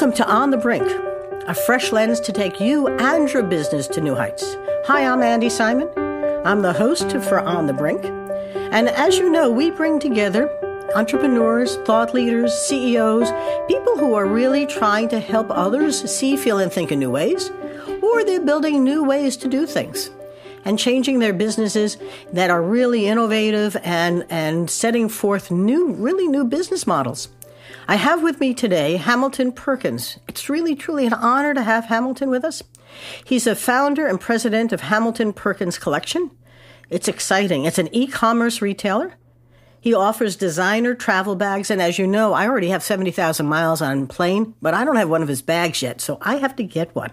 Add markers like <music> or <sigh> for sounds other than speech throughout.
Welcome to On the Brink, a fresh lens to take you and your business to new heights. Hi, I'm Andy Simon. I'm the host for On the Brink. And as you know, we bring together entrepreneurs, thought leaders, CEOs, people who are really trying to help others see, feel, and think in new ways, or they're building new ways to do things and changing their businesses that are really innovative and, and setting forth new, really new business models. I have with me today Hamilton Perkins. It's really, truly an honor to have Hamilton with us. He's a founder and president of Hamilton Perkins Collection. It's exciting. It's an e commerce retailer he offers designer travel bags, and as you know, I already have 70,000 miles on plane, but I don't have one of his bags yet, so I have to get one.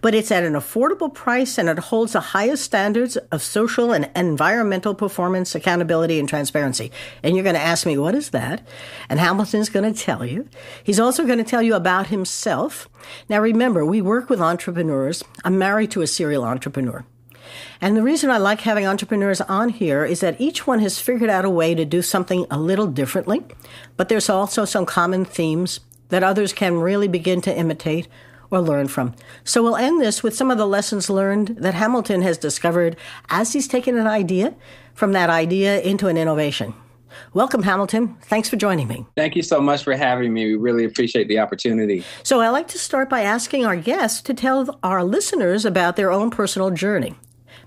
But it's at an affordable price and it holds the highest standards of social and environmental performance, accountability, and transparency. And you're going to ask me, what is that? And Hamilton's going to tell you. He's also going to tell you about himself. Now remember, we work with entrepreneurs. I'm married to a serial entrepreneur. And the reason I like having entrepreneurs on here is that each one has figured out a way to do something a little differently, but there's also some common themes that others can really begin to imitate or learn from. So we'll end this with some of the lessons learned that Hamilton has discovered as he's taken an idea from that idea into an innovation. Welcome, Hamilton. Thanks for joining me. Thank you so much for having me. We really appreciate the opportunity. So, I like to start by asking our guests to tell our listeners about their own personal journey.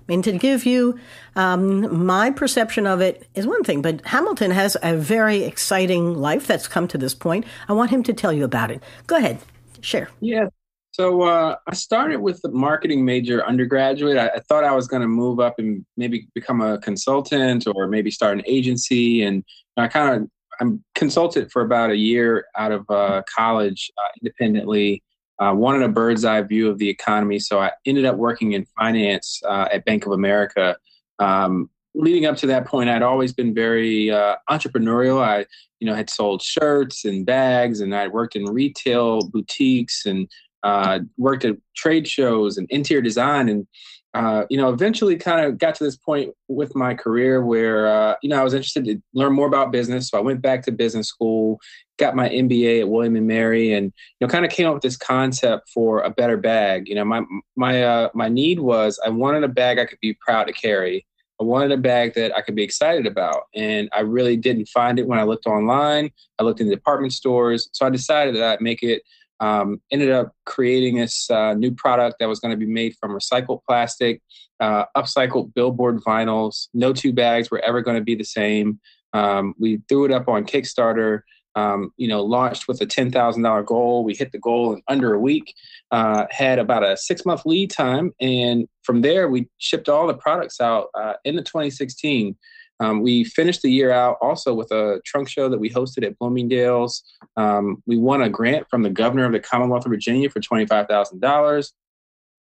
I mean, to give you um, my perception of it is one thing, but Hamilton has a very exciting life that's come to this point. I want him to tell you about it. Go ahead, share. Yeah. So uh, I started with the marketing major undergraduate. I, I thought I was going to move up and maybe become a consultant or maybe start an agency. And I kind of I'm consulted for about a year out of uh, college uh, independently uh, wanted a bird's eye view of the economy. So I ended up working in finance uh, at Bank of America. Um, leading up to that point, I'd always been very uh, entrepreneurial. I, you know, had sold shirts and bags, and I'd worked in retail boutiques and uh, worked at trade shows and interior design. And uh, you know, eventually kind of got to this point with my career where, uh, you know, I was interested to learn more about business. So I went back to business school, got my MBA at William and Mary, and you know, kind of came up with this concept for a better bag. You know, my my uh, my need was I wanted a bag I could be proud to carry. I wanted a bag that I could be excited about, and I really didn't find it when I looked online. I looked in the department stores, so I decided that I'd make it um, ended up creating this uh, new product that was going to be made from recycled plastic, uh, upcycled billboard vinyls. No two bags were ever going to be the same. Um, we threw it up on Kickstarter. Um, you know, launched with a ten thousand dollar goal. We hit the goal in under a week. Uh, had about a six month lead time, and from there we shipped all the products out uh, the 2016. Um, we finished the year out also with a trunk show that we hosted at Bloomingdale's. Um, we won a grant from the governor of the Commonwealth of Virginia for $25,000.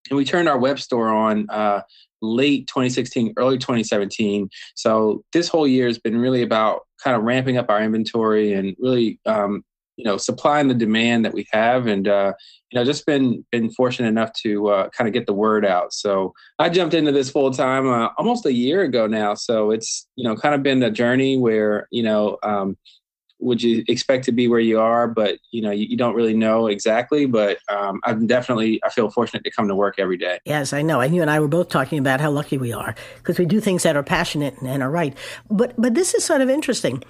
And we turned our web store on uh, late 2016, early 2017. So this whole year has been really about kind of ramping up our inventory and really um, you know supplying the demand that we have. And uh, you know just been been fortunate enough to uh, kind of get the word out. So i jumped into this full time uh, almost a year ago now. So it's you know kind of been a journey where you know um, would you expect to be where you are? But you know you, you don't really know exactly. But um, i'm definitely i feel fortunate to come to work every day. Yes i know. And you and i were both talking about how lucky we are because we do things that are passionate and are right. But but this is sort of interesting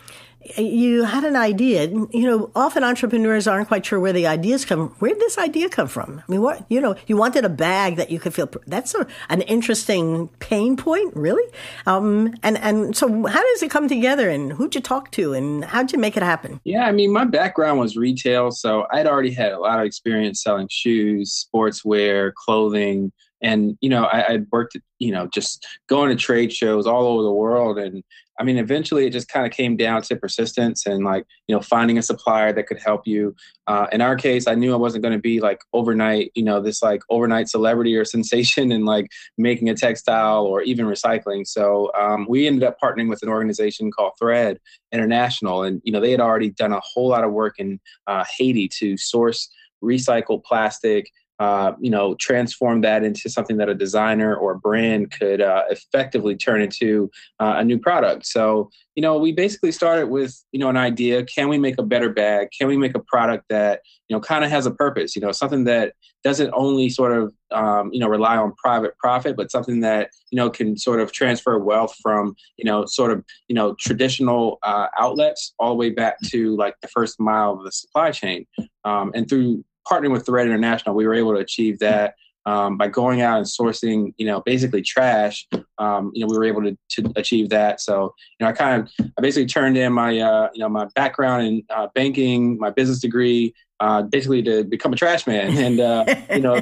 you had an idea. You know, often entrepreneurs aren't quite sure where the ideas come. Where did this idea come from? I mean, what you know, you wanted a bag that you could feel. That's a, an interesting pain point, really. Um, and and so, how does it come together? And who'd you talk to? And how'd you make it happen? Yeah, I mean, my background was retail, so I'd already had a lot of experience selling shoes, sportswear, clothing and you know I, I worked you know just going to trade shows all over the world. And i mean eventually it just kind of came down to persistence and like you know finding a supplier that could help you. Uh, in our case i knew i wasn't going to be like overnight you know this like overnight celebrity or <laughs> sensation and like making a textile or even recycling. So um, we ended up partnering with an organization called thread international. And you know they had already done a whole lot of work in uh, haiti to source recycled plastic uh, you know, transform that into something that a designer or a brand could uh, effectively turn into uh, a new product. So, you know, we basically started with, you know, an idea. Can we make a better bag? Can we make a product that, you know, kind of has a purpose? You know, something that doesn't only sort of, um, you know, rely on private profit, but something that, you know, can sort of transfer wealth from, you know, sort of, you know, traditional uh, outlets all the way back to like the first mile of the supply chain. Um, and through partnering with Thread International, we were able to achieve that um, by going out and sourcing, you know, basically trash. Um, you know, we were able to, to achieve that. So, you know, I kind of, I basically turned in my, uh, you know, my background in uh, banking, my business degree, uh, basically to become a trash man, <laughs> and uh, you know,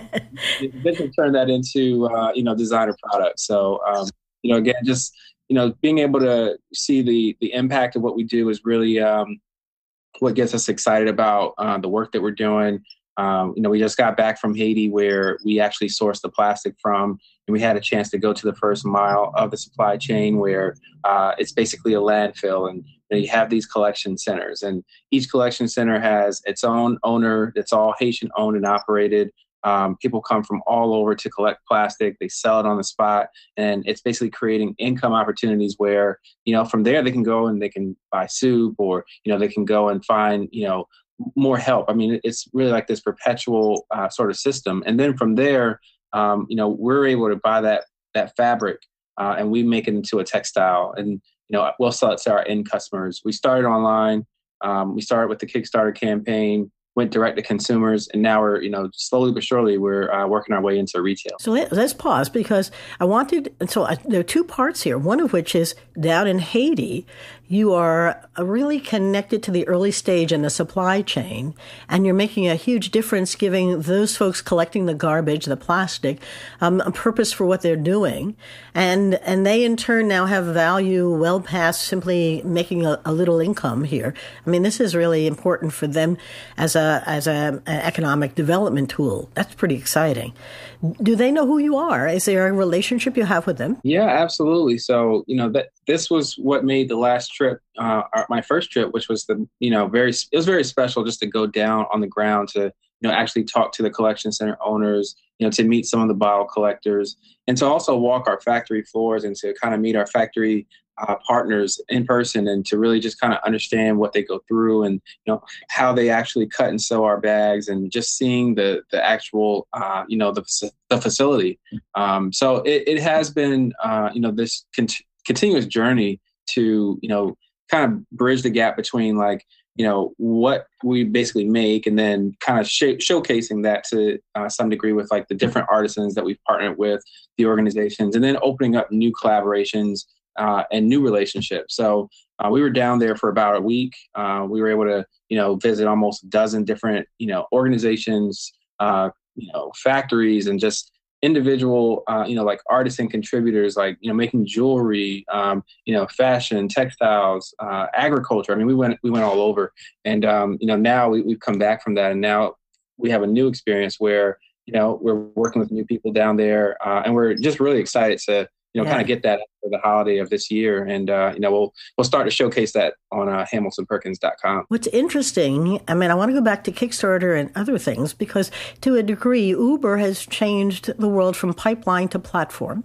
basically turn that into, uh, you know, designer products. So, um, you know, again, just you know, being able to see the the impact of what we do is really um, what gets us excited about uh, the work that we're doing. Um, you know, we just got back from Haiti where we actually sourced the plastic from, and we had a chance to go to the first mile of the supply chain where uh, it's basically a landfill, and you, know, you, have these collection centers, and each collection center has its own owner. It's all Haitian owned and operated. Um, people come from all over to collect plastic. They sell it on the spot, and it's basically creating income opportunities where you know from there they can go and they can buy soup, or you know they can go and find you know more help. I mean, it's really like this perpetual uh, sort of system. And then from there, um, you know, we're able to buy that that fabric uh, and we make it into a textile, and you know, we'll sell it to our end customers. We started online. Um, we started with the Kickstarter campaign went direct to consumers, and now we're you know slowly but surely we're uh, working our way into retail. So let, us pause because I wanted. So I, there are two parts here. One of which is down in Haiti, you are really connected to the early stage in the supply chain, and you're making a huge difference, giving those folks collecting the garbage, the plastic, um, a purpose for what they're doing, and and they in turn now have value well past simply making a, a little income here. I mean, this is really important for them as a as a, an economic development tool. That's pretty exciting. Do they know who you are? Is there a relationship you have with them? Yeah, absolutely. So you know that this was what made the last trip, uh, my first trip, which was the you know very it was very special just to go down on the ground to you know actually talk to the collection center owners, you know to meet some of the bottle collectors, and to also walk our factory floors and to kind of meet our factory uh, partners in person and to really just kind of understand what they go through and you know how they actually cut and sew our bags and just seeing the the actual uh, you know the, the facility. Um, so it, it has been uh, you know this cont- continuous journey to you know kind of bridge the gap between like you know what we basically make and then kind of sh- showcasing that to uh, some degree with like the different artisans that we've partnered with the organizations and then opening up new collaborations uh, and new relationships. So uh, we were down there for about a week. Uh, we were able to, you know, visit almost a dozen different, you know, organizations, uh, you know, factories, and just individual, uh, you know, like artists and contributors, like you know, making jewelry, um, you know, fashion, textiles, uh, agriculture. I mean, we went we went all over, and um, you know, now we, we've come back from that, and now we have a new experience where you know we're working with new people down there, uh, and we're just really excited to you know, yeah. kind of get that for the holiday of this year. And, uh, you know, we'll, we'll start to showcase that on uh, hamiltonperkins.com. What's interesting, I mean, I want to go back to Kickstarter and other things because to a degree, Uber has changed the world from pipeline to platform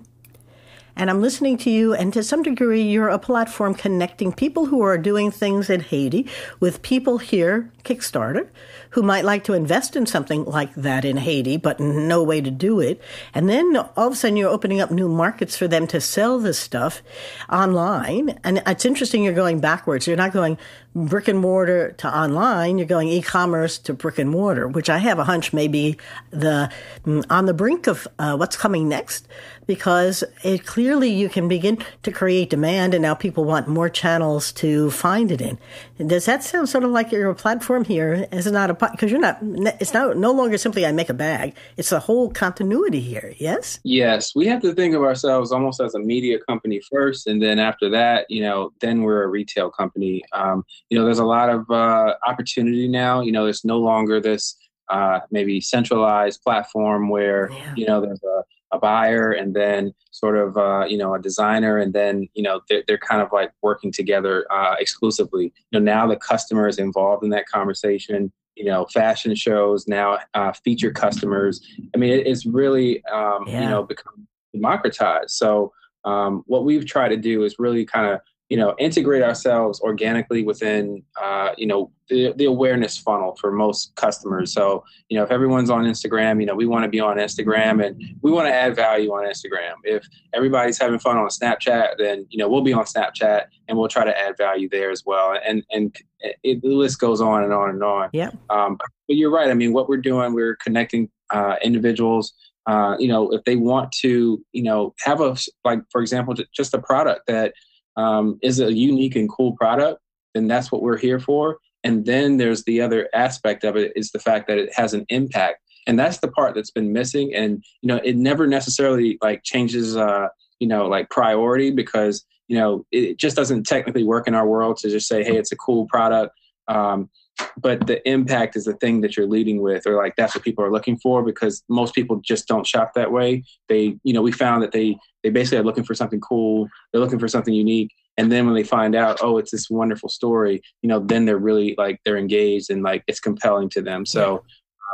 and I'm listening to you, and to some degree, you're a platform connecting people who are doing things in Haiti with people here, Kickstarter, who might like to invest in something like that in Haiti, but no way to do it. And then all of a sudden, you're opening up new markets for them to sell this stuff online. And it's interesting you're going backwards. You're not going brick and mortar to online. You're going e-commerce to brick and mortar, which I have a hunch may be the mm, on the brink of uh, what's coming next because it clearly you can begin to create demand and now people want more channels to find it in. Does that sound sort of like your platform here? Is not a, because you're not, it's not, no longer simply I make a bag. It's a whole continuity here. Yes? Yes. We have to think of ourselves almost as a media company first. And then after that, you know, then we're a retail company. Um, you know, there's a lot of uh, opportunity now. You know, it's no longer this uh, maybe centralized platform where, yeah. you know, there's a, a buyer and then sort of uh, you know a designer and then you know they're, they're kind of like working together uh, exclusively you know now the customer is involved in that conversation you know, fashion shows now uh, feature customers. I mean, it, it's really, um, yeah. you know, become democratized. So um, what we've tried to do is really kind of you know integrate ourselves organically within uh, you know the, the awareness funnel for most customers. So you know if everyone's on instagram you know we want to be on instagram and we want to add value on instagram. If everybody's having fun on snapchat then you know we'll be on snapchat and we'll try to add value there as well. And and it, the list goes on and on and on. Yeah. Um, but you're right. I mean what we're doing we're connecting uh, individuals uh, you know if they want to you know have a like for example just a product that um, is a unique and cool product, then that's what we're here for. And then there's the other aspect of it is the fact that it has an impact. And that's the part that's been missing. And, you know, it never necessarily like changes, uh, you know, like priority because, you know, it just doesn't technically work in our world to just say, hey, it's a cool product. Um, but the impact is the thing that you're leading with or like that's what people are looking for because most people just don't shop that way. They you know we found that they they basically are looking for something cool they're looking for something unique and then when they find out oh it's this wonderful story you know then they're really like they're engaged and like it's compelling to them. So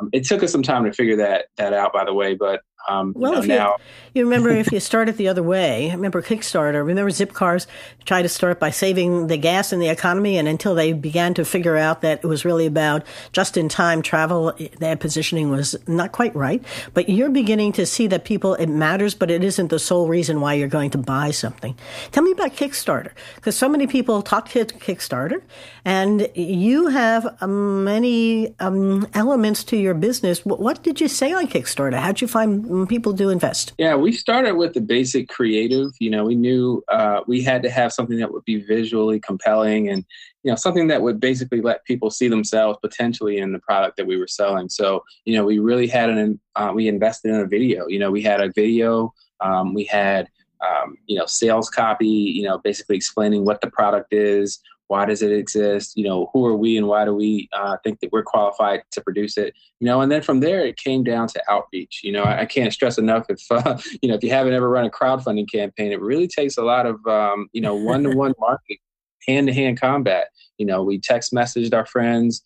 um, it took us some time to figure that that out by the way but um, well, you know, if now, you, you remember if you <laughs> start it the other way, remember Kickstarter, remember Zipcars tried to start by saving the gas in the economy, and until they began to figure out that it was really about just in time travel, their positioning was not quite right. But you're beginning to see that people, it matters, but it isn't the sole reason why you're going to buy something. Tell me about Kickstarter, because so many people talk to Kickstarter, and you have um, many um, elements to your business. What, what did you say on Kickstarter? How'd you find people do invest? Yeah, we started with the basic creative. You know, we knew uh, we had to have something that would be visually compelling and, you know, something that would basically let people see themselves potentially in the product that we were selling. So, you know, we really had an, uh, we invested in a video. You know, we had a video, um, we had, um, you know, sales copy, you know, basically explaining what the product is, why does it exist? You know, who are we and why do we uh, think that we're qualified to produce it? You know, and then from there it came down to outreach. You know, I, I can't stress enough if <laughs> uh, you know if you haven't ever run a crowdfunding campaign, it really takes a lot of um, you know one to one marketing, hand to hand combat. You know, we text messaged our friends,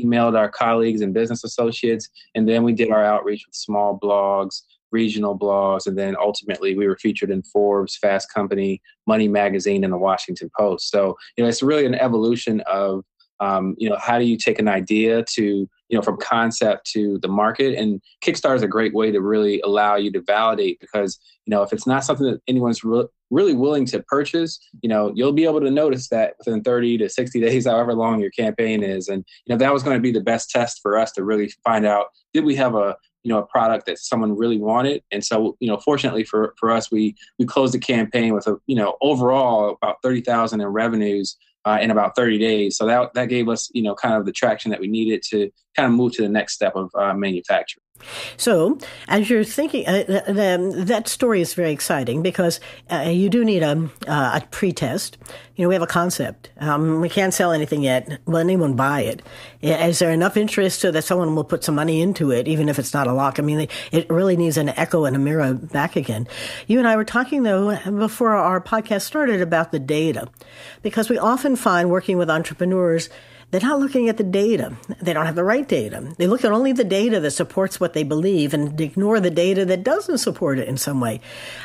emailed our colleagues and business associates, and then we did our outreach with small blogs regional blogs, and then ultimately we were featured in Forbes, Fast Company, Money Magazine, and the Washington Post. So you know, it's really an evolution of um, you know how do you take an idea to you know from concept to the market and kickstarter is a great way to really allow you to validate because you know if it's not something that anyone's re- really willing to purchase you know you'll be able to notice that within 30 to 60 days <laughs> however long your campaign is and you know that was going to be the best test for us to really find out did we have a you know a product that someone really wanted. And so you know fortunately for for us we we closed the campaign with a you know overall about 30,000 in revenues uh, in about 30 days. So that that gave us you know kind of the traction that we needed to kind of move to the next step of uh, manufacturing so, as you're thinking, uh, the, that story is very exciting because uh, you do need a, uh, a pre-test. You know, we have a concept. Um, we can't sell anything yet. Will anyone buy it? Is there enough interest so that someone will put some money into it, even if it's not a lock? I mean, it really needs an echo and a mirror back again. You and I were talking, though, before our podcast started about the data, because we often find working with entrepreneurs – they're not looking at the data. They don't have the right data. They look at only the data that supports what they believe and ignore the data that doesn't support it in some way.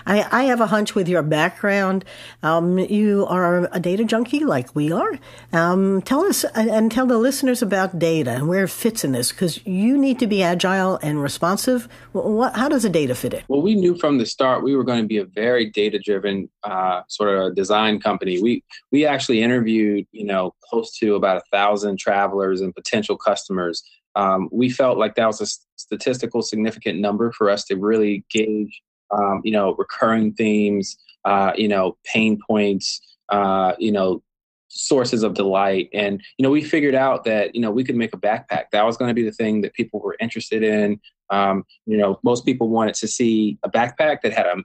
I, I have a hunch with your background, um, you are a data junkie like we are. Um, tell us and tell the listeners about data and where it fits in this because you need to be agile and responsive. What, how does the data fit in? Well, we knew from the start we were going to be a very data driven uh, sort of design company. We, we actually interviewed, you know, close to about a thousand thousand travelers and potential customers. Um, we felt like that was a statistical significant number for us to really gauge, um, you know, recurring themes, uh, you know, pain points, uh, you know, sources of delight. And, you know, we figured out that, you know, we could make a backpack. That was going to be the thing that people were interested in. Um, you know, most people wanted to see a backpack that had a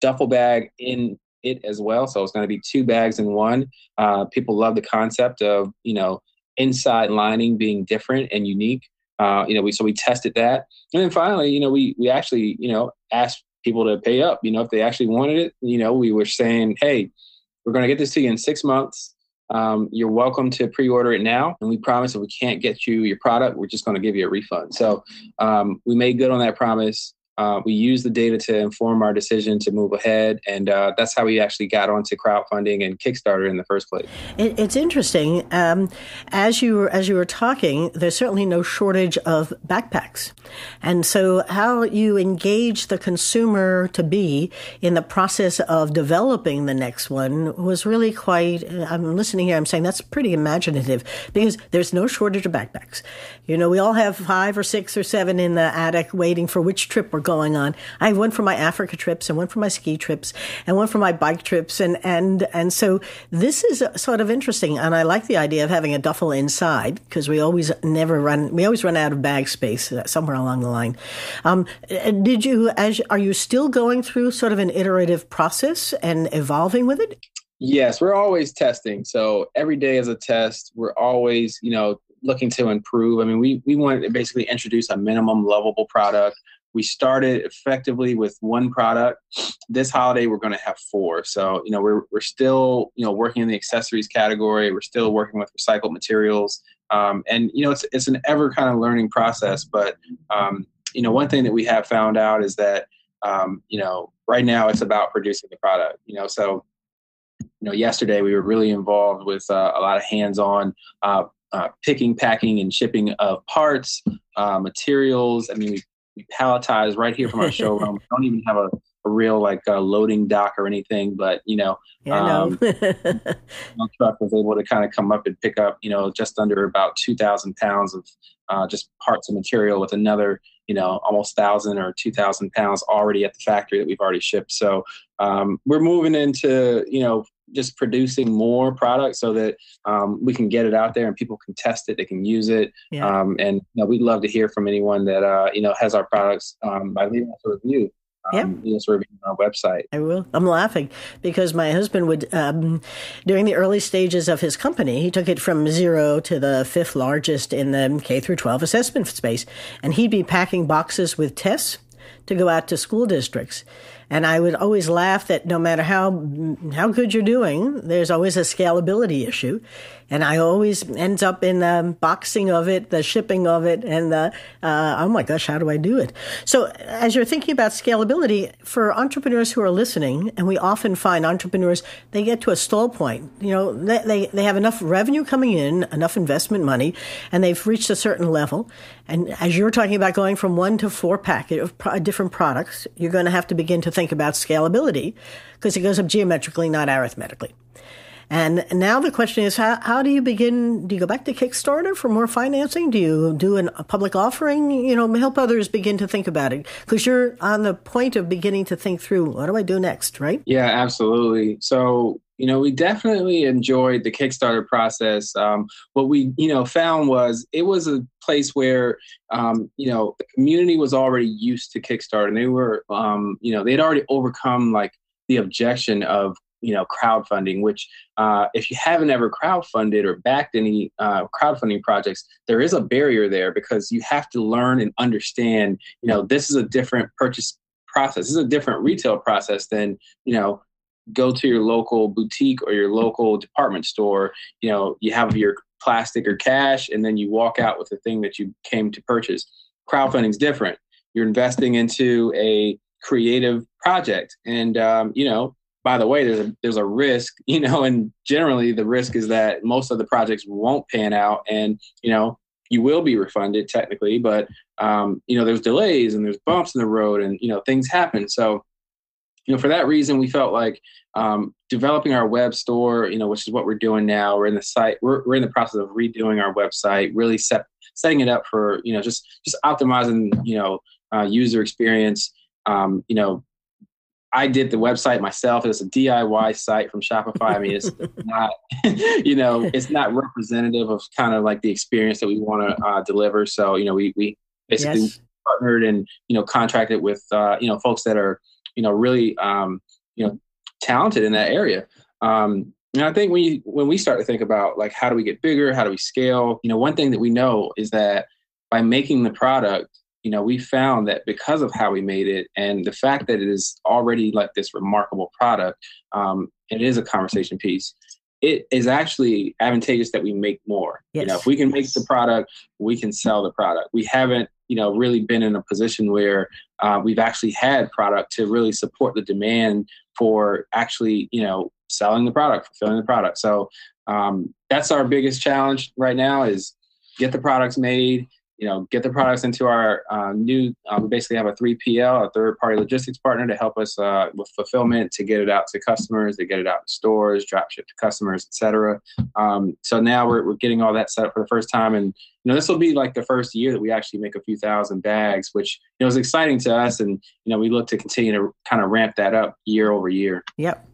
duffel bag in it as well. So it's going to be two bags in one. Uh, people love the concept of, you know, inside lining being different and unique. Uh, you know, we so we tested that, and then finally, you know, we we actually you know asked people to pay up. You know, if they actually wanted it, you know, we were saying, hey, we're going to get this to you in six months. um, you're welcome to pre-order it now. And we promise if we can't get you your product, we're just going to give you a refund. So um, we made good on that promise. Uh, we use the data to inform our decision to move ahead, and uh, that's how we actually got onto crowdfunding and Kickstarter in the first place. It, it's interesting. Um, as you were as you were talking, there's certainly no shortage of backpacks, and so how you engage the consumer to be in the process of developing the next one was really quite. I'm listening here. I'm saying that's pretty imaginative because there's no shortage of backpacks. You know, we all have five or six or seven in the attic waiting for which trip we're going on. I have one for my Africa trips and one for my ski trips and one for my bike trips. And, and, and so this is sort of interesting. And I like the idea of having a duffel inside because we always never run, we always run out of bag space uh, somewhere along the line. Um, did you, as, are you still going through sort of an iterative process and evolving with it? Yes, we're always testing. So every day is a test. We're always, you know, looking to improve. I mean, we we wanted to basically introduce a minimum lovable product we started effectively with one product. This holiday, we're going to have four. So, you know, we're, we're still, you know, working in the accessories category. We're still working with recycled materials. Um, and, you know, it's, it's an ever kind of learning process. But, um, you know, one thing that we have found out is that, um, you know, right now it's about producing the product, you know, so, you know, yesterday we were really involved with uh, a lot of hands-on uh, uh, picking, packing, and shipping of parts, uh, materials. I mean, we we palletize right here from our <laughs> showroom. we don't even have a, a real like uh, loading dock or anything, but you know, yeah, um, <laughs> truck was able to kind of come up and pick up, you know, just under about two thousand pounds of uh, just parts and material with another, you know, almost thousand or two thousand pounds already at the factory that we've already shipped. So um, we're moving into, you know, just producing more products so that um, we can get it out there and people can test it, they can use it. Yeah. Um, and you know, we'd love to hear from anyone that uh, you know has our products um, by leaving us a review. Yeah. Um, yeah. You know, on our website. I will. I'm laughing because my husband would, um, during the early stages of his company, he took it from zero to the fifth largest in the K through 12 assessment space, and he'd be packing boxes with tests to go out to school districts. And I would always laugh that no matter how how good you're doing, there's always a scalability issue. And I always ends up in the boxing of it, the shipping of it, and the uh, oh my gosh, how do I do it? So as you're thinking about scalability for entrepreneurs who are listening, and we often find entrepreneurs they get to a stall point. You know, they they, they have enough revenue coming in, enough investment money, and they've reached a certain level. And as you're talking about going from one to four packet of pro- different products, you're going to have to begin to think about scalability because it goes up geometrically, not arithmetically. And now the question is, how, how do you begin? Do you go back to Kickstarter for more financing? Do you do an, a public offering? You know, help others begin to think about it because you're on the point of beginning to think through what do I do next, right? Yeah, absolutely. So you know, we definitely enjoyed the Kickstarter process. Um, what we, you know, found was it was a place where, um, you know, the community was already used to Kickstarter, and they were, um, you know, they'd already overcome like the objection of you know crowdfunding which uh, if you haven't ever crowdfunded or backed any uh, crowdfunding projects there is a barrier there because you have to learn and understand you know this is a different purchase process. This is a different retail process than you know go to your local boutique or your local department store. You know you have your plastic or cash and then you walk out with the thing that you came to purchase. Crowdfunding is different. You're investing into a creative project and um, you know by the way there's a there's a risk <laughs> you know and generally the risk is that most of the projects won't pan out and you know you will be refunded technically but um, you know there's delays and there's bumps in the road and you know things happen so you know, for that reason, we felt like um, developing our web store, you know, which is what we're doing now. We're in the site, we're, we're in the process of redoing our website, really set, setting it up for, you know, just just optimizing, you know, uh, user experience. Um, you know, I did the website myself. It's a DIY site from Shopify. I mean, it's <laughs> not, <laughs> you know, it's not representative of kind of like the experience that we want to uh, deliver. So, you know, we we basically yes. partnered and you know contracted with uh, you know folks that are you know, really, um, you know, talented in that area. Um, and I think when you, when we start to think about like how do we get bigger, how do we scale, you know, one thing that we know is that by making the product, you know, we found that because of how we made it and the fact that it is already like this remarkable product, um, it is a conversation piece. it is actually advantageous that we make more. Yes. You know, if we can make the product, we can sell the product. We haven't, you know, really been in a position where uh, we've actually had product to really support the demand for actually, you know, selling the product, fulfilling the product. So um, that's our biggest challenge right now is get the products made, you know, get the products into our uh, new. Uh, we basically have a 3PL, a third-party logistics partner, to help us uh, with fulfillment, to get it out to customers, to get it out to stores, drop ship to customers, etc. Um, so now we're, we're getting all that set up for the first time, and you know, this will be like the first year that we actually make a few thousand bags, which you know is exciting to us, and you know, we look to continue to kind of ramp that up year over year. Yep.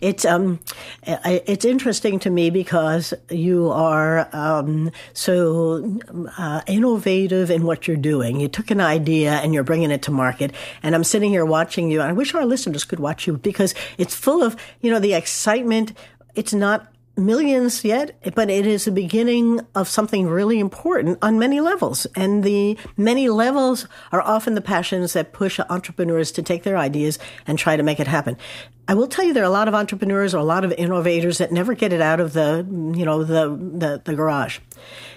It's um, it's interesting to me because you are um, so uh, innovative in what you're doing. You took an idea and you're bringing it to market. And I'm sitting here watching you. I wish our listeners could watch you because it's full of you know the excitement. It's not millions yet, but it is the beginning of something really important on many levels. And the many levels are often the passions that push entrepreneurs to take their ideas and try to make it happen. I will tell you there are a lot of entrepreneurs or a lot of innovators that never get it out of the, you know, the, the, the garage.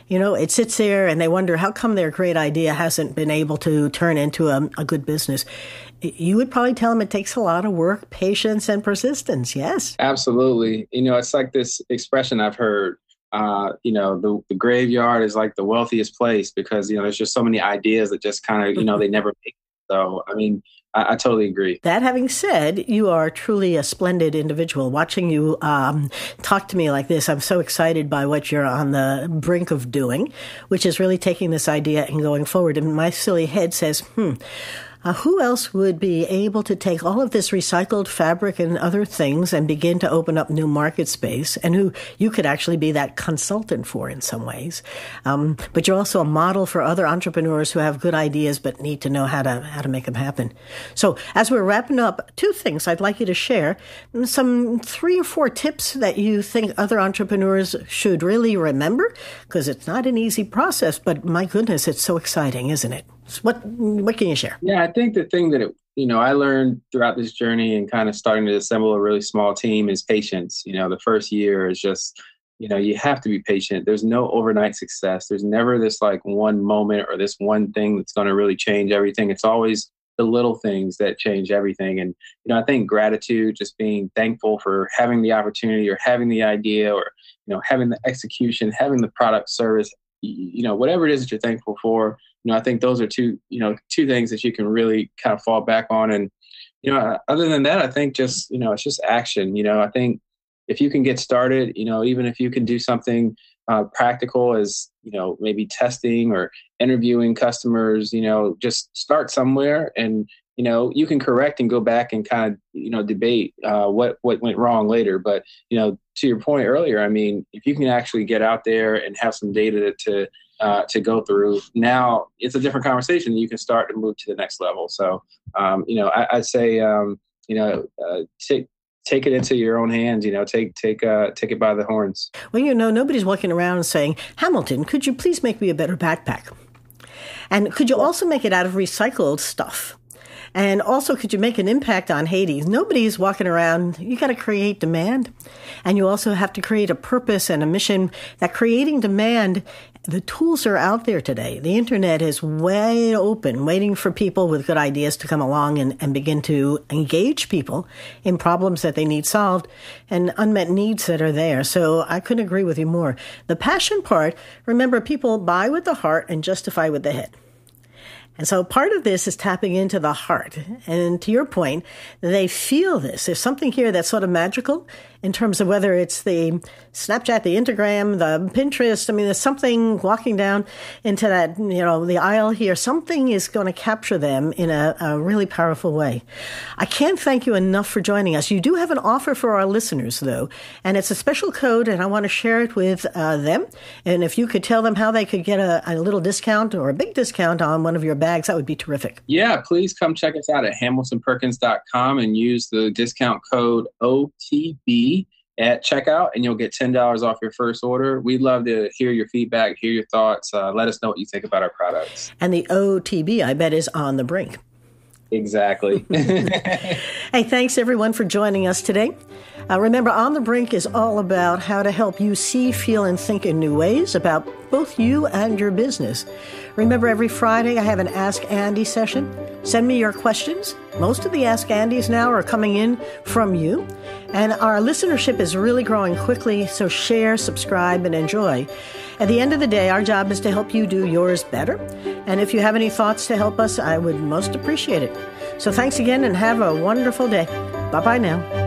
You know, it sits there and they wonder how come their great idea hasn't been able to turn into a, a good business you would probably tell them it takes a lot of work, patience, and persistence. Yes. Absolutely. You know, it's like this expression I've heard. Uh, you know, the, the graveyard is like the wealthiest place because, you know, there's just so many ideas that just kind of, you know, they <laughs> never make. So, I mean, I, I, totally agree. That having said, you are truly a splendid individual. Watching you um, talk to me like this, I'm so excited by what you're on the brink of doing, which is really taking this idea and going forward. And my silly head says, hmm, uh, who else would be able to take all of this recycled fabric and other things and begin to open up new market space and who you could actually be that consultant for in some ways? Um, but you're also a model for other entrepreneurs who have good ideas but need to know how to, how to make them happen. So as we're wrapping up, two things I'd like you to share. Some three or four tips that you think other entrepreneurs should really remember because it's not an easy process, but my goodness, it's so exciting, isn't it? What what can you share? Yeah, I think the thing that it, you know I learned throughout this journey and kind of starting to assemble a really small team is patience. You know, the first year is just you know you have to be patient. There's no overnight success. There's never this like one moment or this one thing that's going to really change everything. It's always the little things that change everything. And you know, I think gratitude, just being thankful for having the opportunity or having the idea or you know having the execution, having the product service, you know, whatever it is that you're thankful for you know, I think those are two, you know, two things that you can really kind of fall back on. And, you know, other than that, I think just, you know, it's just action. You know, I think if you can get started, you know, even if you can do something uh, practical as, you know, maybe testing or interviewing customers, you know, just start somewhere and, you know, you can correct and go back and kind of, you know, debate uh, what what went wrong later. But you know, to your point earlier, I mean, if you can actually get out there and have some data to uh, to go through. Now it's a different conversation. You can start to move to the next level. So, um, you know, I, would say, um, you know, uh, take take it into your own hands. You know, take take uh, take it by the horns. Well, you know, nobody's walking around saying, Hamilton, could you please make me a better backpack? And could you also make it out of recycled stuff? And also, could you make an impact on Haiti? Nobody's walking around. You got to create demand. And you also have to create a purpose and a mission. That creating demand, the tools are out there today. The internet is way open, waiting for people with good ideas to come along and, and begin to engage people in problems that they need solved and unmet needs that are there. So I couldn't agree with you more. The passion part, remember, people buy with the heart and justify with the head. And so part of this is tapping into the heart. And to your point, they feel this. There's something here that's sort of magical in terms of whether it's the Snapchat, the Instagram, the Pinterest. I mean, there's something walking down into that, you know, the aisle here. Something is going to capture them in a, a really powerful way. I can't thank you enough for joining us. You do have an offer for our listeners, though, and it's a special code, and I want to share it with uh, them. And if you could tell them how they could get a, a little discount or a big discount on one of your bags, that would be terrific. Yeah, please come check us out at hamiltonperkins.com and use the discount code OTB at checkout and you'll get $10 off your first order. We'd love to hear your feedback, hear your thoughts. Uh, let us know what you think about our products. And the OTB, I bet, is on the brink. Exactly. <laughs> hey, thanks everyone for joining us today. Uh, remember, On the Brink is all about how to help you see, feel, and think in new ways about both you and your business. Remember, every Friday I have an Ask Andy session. Send me your questions. Most of the Ask Andys now are coming in from you. And our listenership is really growing quickly, so share, subscribe, and enjoy. At the end of the day, our job is to help you do yours better. And if you have any thoughts to help us, I would most appreciate it. So thanks again and have a wonderful day. Bye bye now.